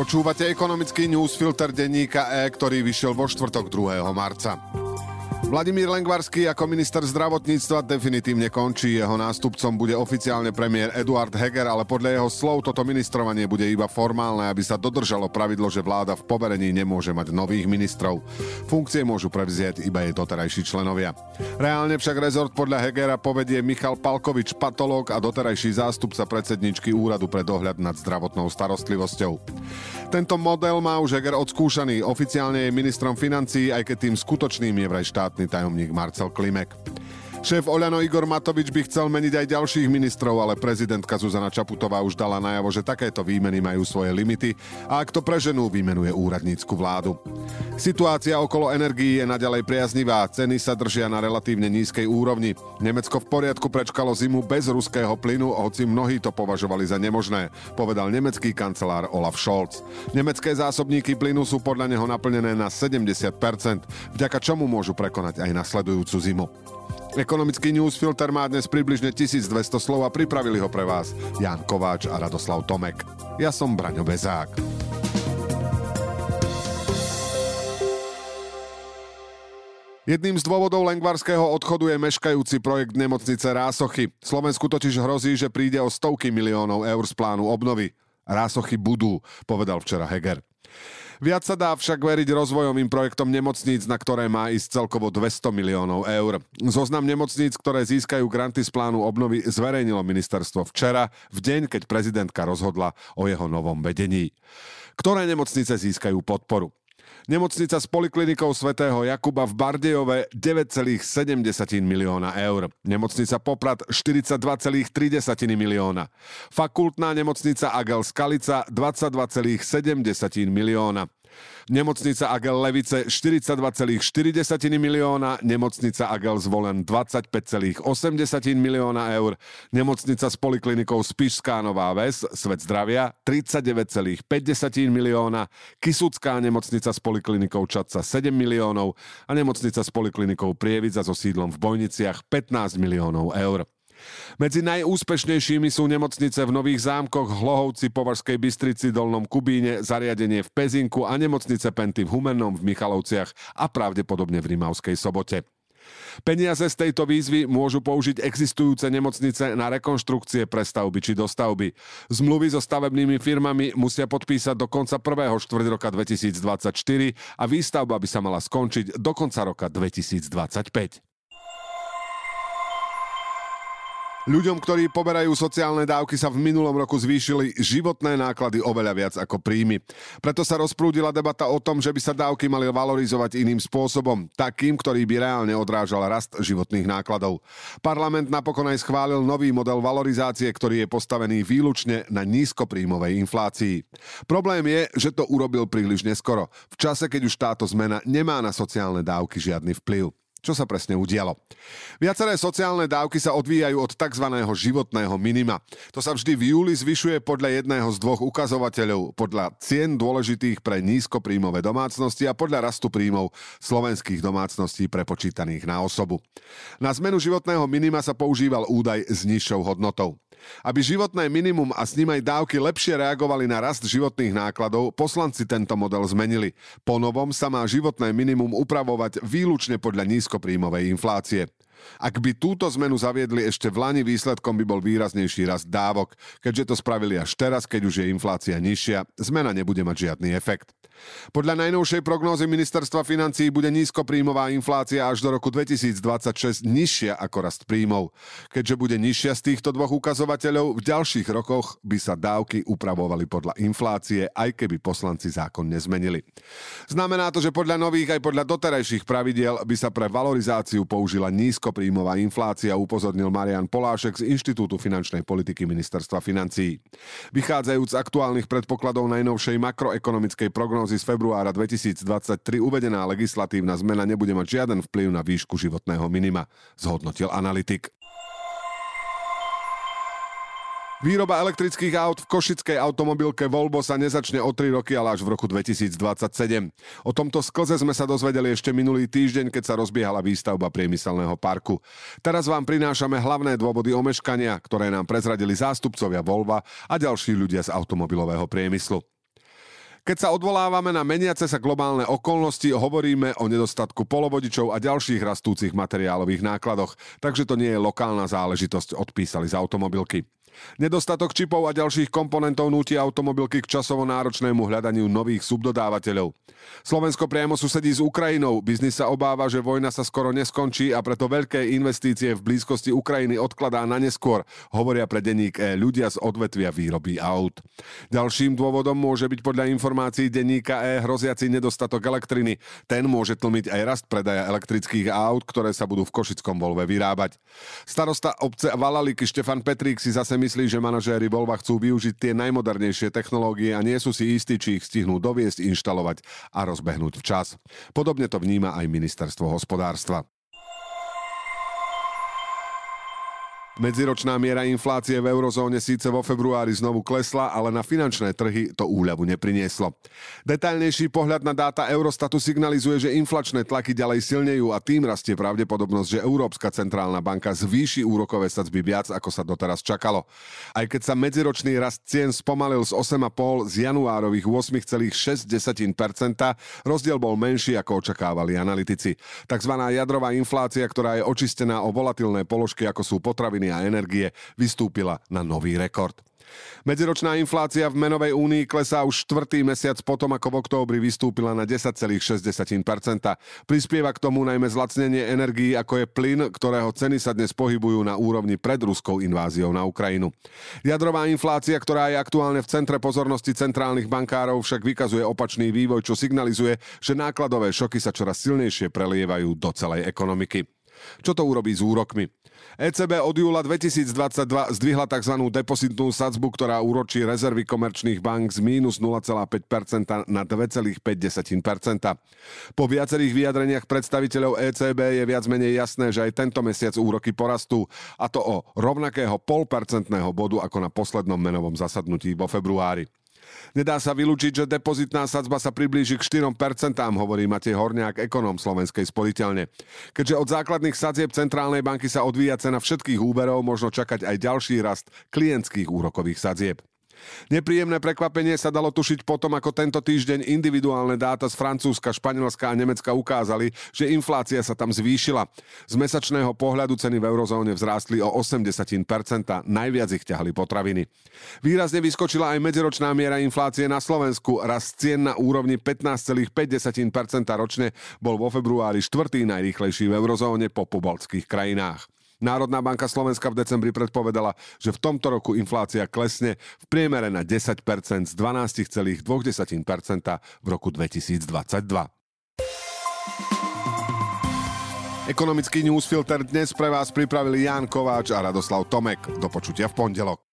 Počúvate ekonomický newsfilter denníka E, ktorý vyšiel vo štvrtok 2. marca. Vladimír Lengvarský ako minister zdravotníctva definitívne končí. Jeho nástupcom bude oficiálne premiér Eduard Heger, ale podľa jeho slov toto ministrovanie bude iba formálne, aby sa dodržalo pravidlo, že vláda v poverení nemôže mať nových ministrov. Funkcie môžu prevziať iba jej doterajší členovia. Reálne však rezort podľa Hegera povedie Michal Palkovič, patológ a doterajší zástupca predsedničky úradu pre dohľad nad zdravotnou starostlivosťou. Tento model má už Heger odskúšaný. Oficiálne je ministrom financií, aj keď tým skutočným je vraj štátny štátny tajomník Marcel Klimek. Šéf Oľano Igor Matovič by chcel meniť aj ďalších ministrov, ale prezidentka Zuzana Čaputová už dala najavo, že takéto výmeny majú svoje limity a ak to preženú, vymenuje úradnícku vládu. Situácia okolo energií je naďalej priaznivá, ceny sa držia na relatívne nízkej úrovni. Nemecko v poriadku prečkalo zimu bez ruského plynu, hoci mnohí to považovali za nemožné, povedal nemecký kancelár Olaf Scholz. Nemecké zásobníky plynu sú podľa neho naplnené na 70%, vďaka čomu môžu prekonať aj nasledujúcu zimu. Ekonomický newsfilter má dnes približne 1200 slov a pripravili ho pre vás Jan Kováč a Radoslav Tomek. Ja som Braňo Bezák. Jedným z dôvodov lengvarského odchodu je meškajúci projekt nemocnice Rásochy. Slovensku totiž hrozí, že príde o stovky miliónov eur z plánu obnovy. Rásochy budú, povedal včera Heger. Viac sa dá však veriť rozvojovým projektom nemocníc, na ktoré má ísť celkovo 200 miliónov eur. Zoznam nemocníc, ktoré získajú granty z plánu obnovy, zverejnilo ministerstvo včera, v deň, keď prezidentka rozhodla o jeho novom vedení. Ktoré nemocnice získajú podporu? Nemocnica s poliklinikou svätého Jakuba v Bardejove 9,7 milióna eur. Nemocnica Poprad 42,3 milióna. Fakultná nemocnica Agel Skalica 22,7 milióna. Nemocnica Agel Levice 42,4 milióna, nemocnica Agel Zvolen 25,8 milióna eur, nemocnica s poliklinikou Spišská Nová Ves, Svet zdravia 39,5 milióna, Kisucká nemocnica s poliklinikou Čadca 7 miliónov. A nemocnica s poliklinikou Prievidza so sídlom v Bojniciach 15 miliónov eur. Medzi najúspešnejšími sú nemocnice v Nových zámkoch, Hlohovci, Považskej Bystrici, Dolnom Kubíne, zariadenie v Pezinku a nemocnice Penty v Humennom, v Michalovciach a pravdepodobne v Rimavskej sobote. Peniaze z tejto výzvy môžu použiť existujúce nemocnice na rekonštrukcie, prestavby či dostavby. Zmluvy so stavebnými firmami musia podpísať do konca prvého štvrť roka 2024 a výstavba by sa mala skončiť do konca roka 2025. Ľuďom, ktorí poberajú sociálne dávky, sa v minulom roku zvýšili životné náklady oveľa viac ako príjmy. Preto sa rozprúdila debata o tom, že by sa dávky mali valorizovať iným spôsobom, takým, ktorý by reálne odrážal rast životných nákladov. Parlament napokon aj schválil nový model valorizácie, ktorý je postavený výlučne na nízkopríjmovej inflácii. Problém je, že to urobil príliš neskoro, v čase, keď už táto zmena nemá na sociálne dávky žiadny vplyv. Čo sa presne udialo? Viaceré sociálne dávky sa odvíjajú od tzv. životného minima. To sa vždy v júli zvyšuje podľa jedného z dvoch ukazovateľov, podľa cien dôležitých pre nízkopríjmové domácnosti a podľa rastu príjmov slovenských domácností prepočítaných na osobu. Na zmenu životného minima sa používal údaj s nižšou hodnotou. Aby životné minimum a s ním aj dávky lepšie reagovali na rast životných nákladov, poslanci tento model zmenili. Po novom sa má životné minimum upravovať výlučne podľa nízkopríjmovej inflácie. Ak by túto zmenu zaviedli ešte v Lani, výsledkom by bol výraznejší rast dávok. Keďže to spravili až teraz, keď už je inflácia nižšia, zmena nebude mať žiadny efekt. Podľa najnovšej prognózy ministerstva financií bude nízkopríjmová inflácia až do roku 2026 nižšia ako rast príjmov. Keďže bude nižšia z týchto dvoch ukazovateľov, v ďalších rokoch by sa dávky upravovali podľa inflácie, aj keby poslanci zákon nezmenili. Znamená to, že podľa nových aj podľa doterajších pravidiel by sa pre valorizáciu použila nízkopríjmová inflácia, upozornil Marian Polášek z Inštitútu finančnej politiky ministerstva financií. Vychádzajúc z aktuálnych predpokladov najnovšej makroekonomickej prognózy z februára 2023 uvedená legislatívna zmena nebude mať žiaden vplyv na výšku životného minima, zhodnotil analytik. Výroba elektrických aut v košickej automobilke Volvo sa nezačne o 3 roky, ale až v roku 2027. O tomto sklze sme sa dozvedeli ešte minulý týždeň, keď sa rozbiehala výstavba priemyselného parku. Teraz vám prinášame hlavné dôvody omeškania, ktoré nám prezradili zástupcovia Volva a ďalší ľudia z automobilového priemyslu. Keď sa odvolávame na meniace sa globálne okolnosti, hovoríme o nedostatku polovodičov a ďalších rastúcich materiálových nákladoch, takže to nie je lokálna záležitosť, odpísali z automobilky. Nedostatok čipov a ďalších komponentov núti automobilky k časovo náročnému hľadaniu nových subdodávateľov. Slovensko priamo susedí s Ukrajinou. Biznis sa obáva, že vojna sa skoro neskončí a preto veľké investície v blízkosti Ukrajiny odkladá na neskôr, hovoria pre denník E ľudia z odvetvia výroby aut. Ďalším dôvodom môže byť podľa informácií denníka E hroziaci nedostatok elektriny. Ten môže tlmiť aj rast predaja elektrických aut, ktoré sa budú v Košickom Volve vyrábať. Starosta obce Valaliky Štefan Petrík si zase myslí, že manažéri Volva chcú využiť tie najmodernejšie technológie a nie sú si istí, či ich stihnú doviesť, inštalovať a rozbehnúť včas. Podobne to vníma aj ministerstvo hospodárstva. Medziročná miera inflácie v eurozóne síce vo februári znovu klesla, ale na finančné trhy to úľavu neprinieslo. Detailnejší pohľad na dáta Eurostatu signalizuje, že inflačné tlaky ďalej silnejú a tým rastie pravdepodobnosť, že Európska centrálna banka zvýši úrokové sadzby viac, ako sa doteraz čakalo. Aj keď sa medziročný rast cien spomalil z 8,5 z januárových 8,6%, rozdiel bol menší, ako očakávali analytici. Takzvaná jadrová inflácia, ktorá je očistená o volatilné položky, ako sú potraviny a energie vystúpila na nový rekord. Medziročná inflácia v menovej únii klesá už štvrtý mesiac potom, ako v októbri vystúpila na 10,6%. Prispieva k tomu najmä zlacnenie energií, ako je plyn, ktorého ceny sa dnes pohybujú na úrovni pred ruskou inváziou na Ukrajinu. Jadrová inflácia, ktorá je aktuálne v centre pozornosti centrálnych bankárov, však vykazuje opačný vývoj, čo signalizuje, že nákladové šoky sa čoraz silnejšie prelievajú do celej ekonomiky. Čo to urobí s úrokmi? ECB od júla 2022 zdvihla tzv. depozitnú sadzbu, ktorá úročí rezervy komerčných bank z mínus 0,5% na 2,5%. Po viacerých vyjadreniach predstaviteľov ECB je viac menej jasné, že aj tento mesiac úroky porastú, a to o rovnakého polpercentného bodu ako na poslednom menovom zasadnutí vo februári. Nedá sa vylúčiť, že depozitná sadzba sa priblíži k 4%, hovorí Matej Horniak, ekonóm Slovenskej sporiteľne. Keďže od základných sadzieb Centrálnej banky sa odvíja cena všetkých úverov, možno čakať aj ďalší rast klientských úrokových sadzieb. Nepríjemné prekvapenie sa dalo tušiť potom, ako tento týždeň individuálne dáta z Francúzska, Španielska a Nemecka ukázali, že inflácia sa tam zvýšila. Z mesačného pohľadu ceny v eurozóne vzrástli o 80%, najviac ich ťahli potraviny. Výrazne vyskočila aj medziročná miera inflácie na Slovensku. Rast cien na úrovni 15,5% ročne bol vo februári štvrtý najrýchlejší v eurozóne po pobaltských krajinách. Národná banka Slovenska v decembri predpovedala, že v tomto roku inflácia klesne v priemere na 10% z 12,2% v roku 2022. Ekonomický newsfilter dnes pre vás pripravili Ján Kováč a Radoslav Tomek. Do počutia v pondelok.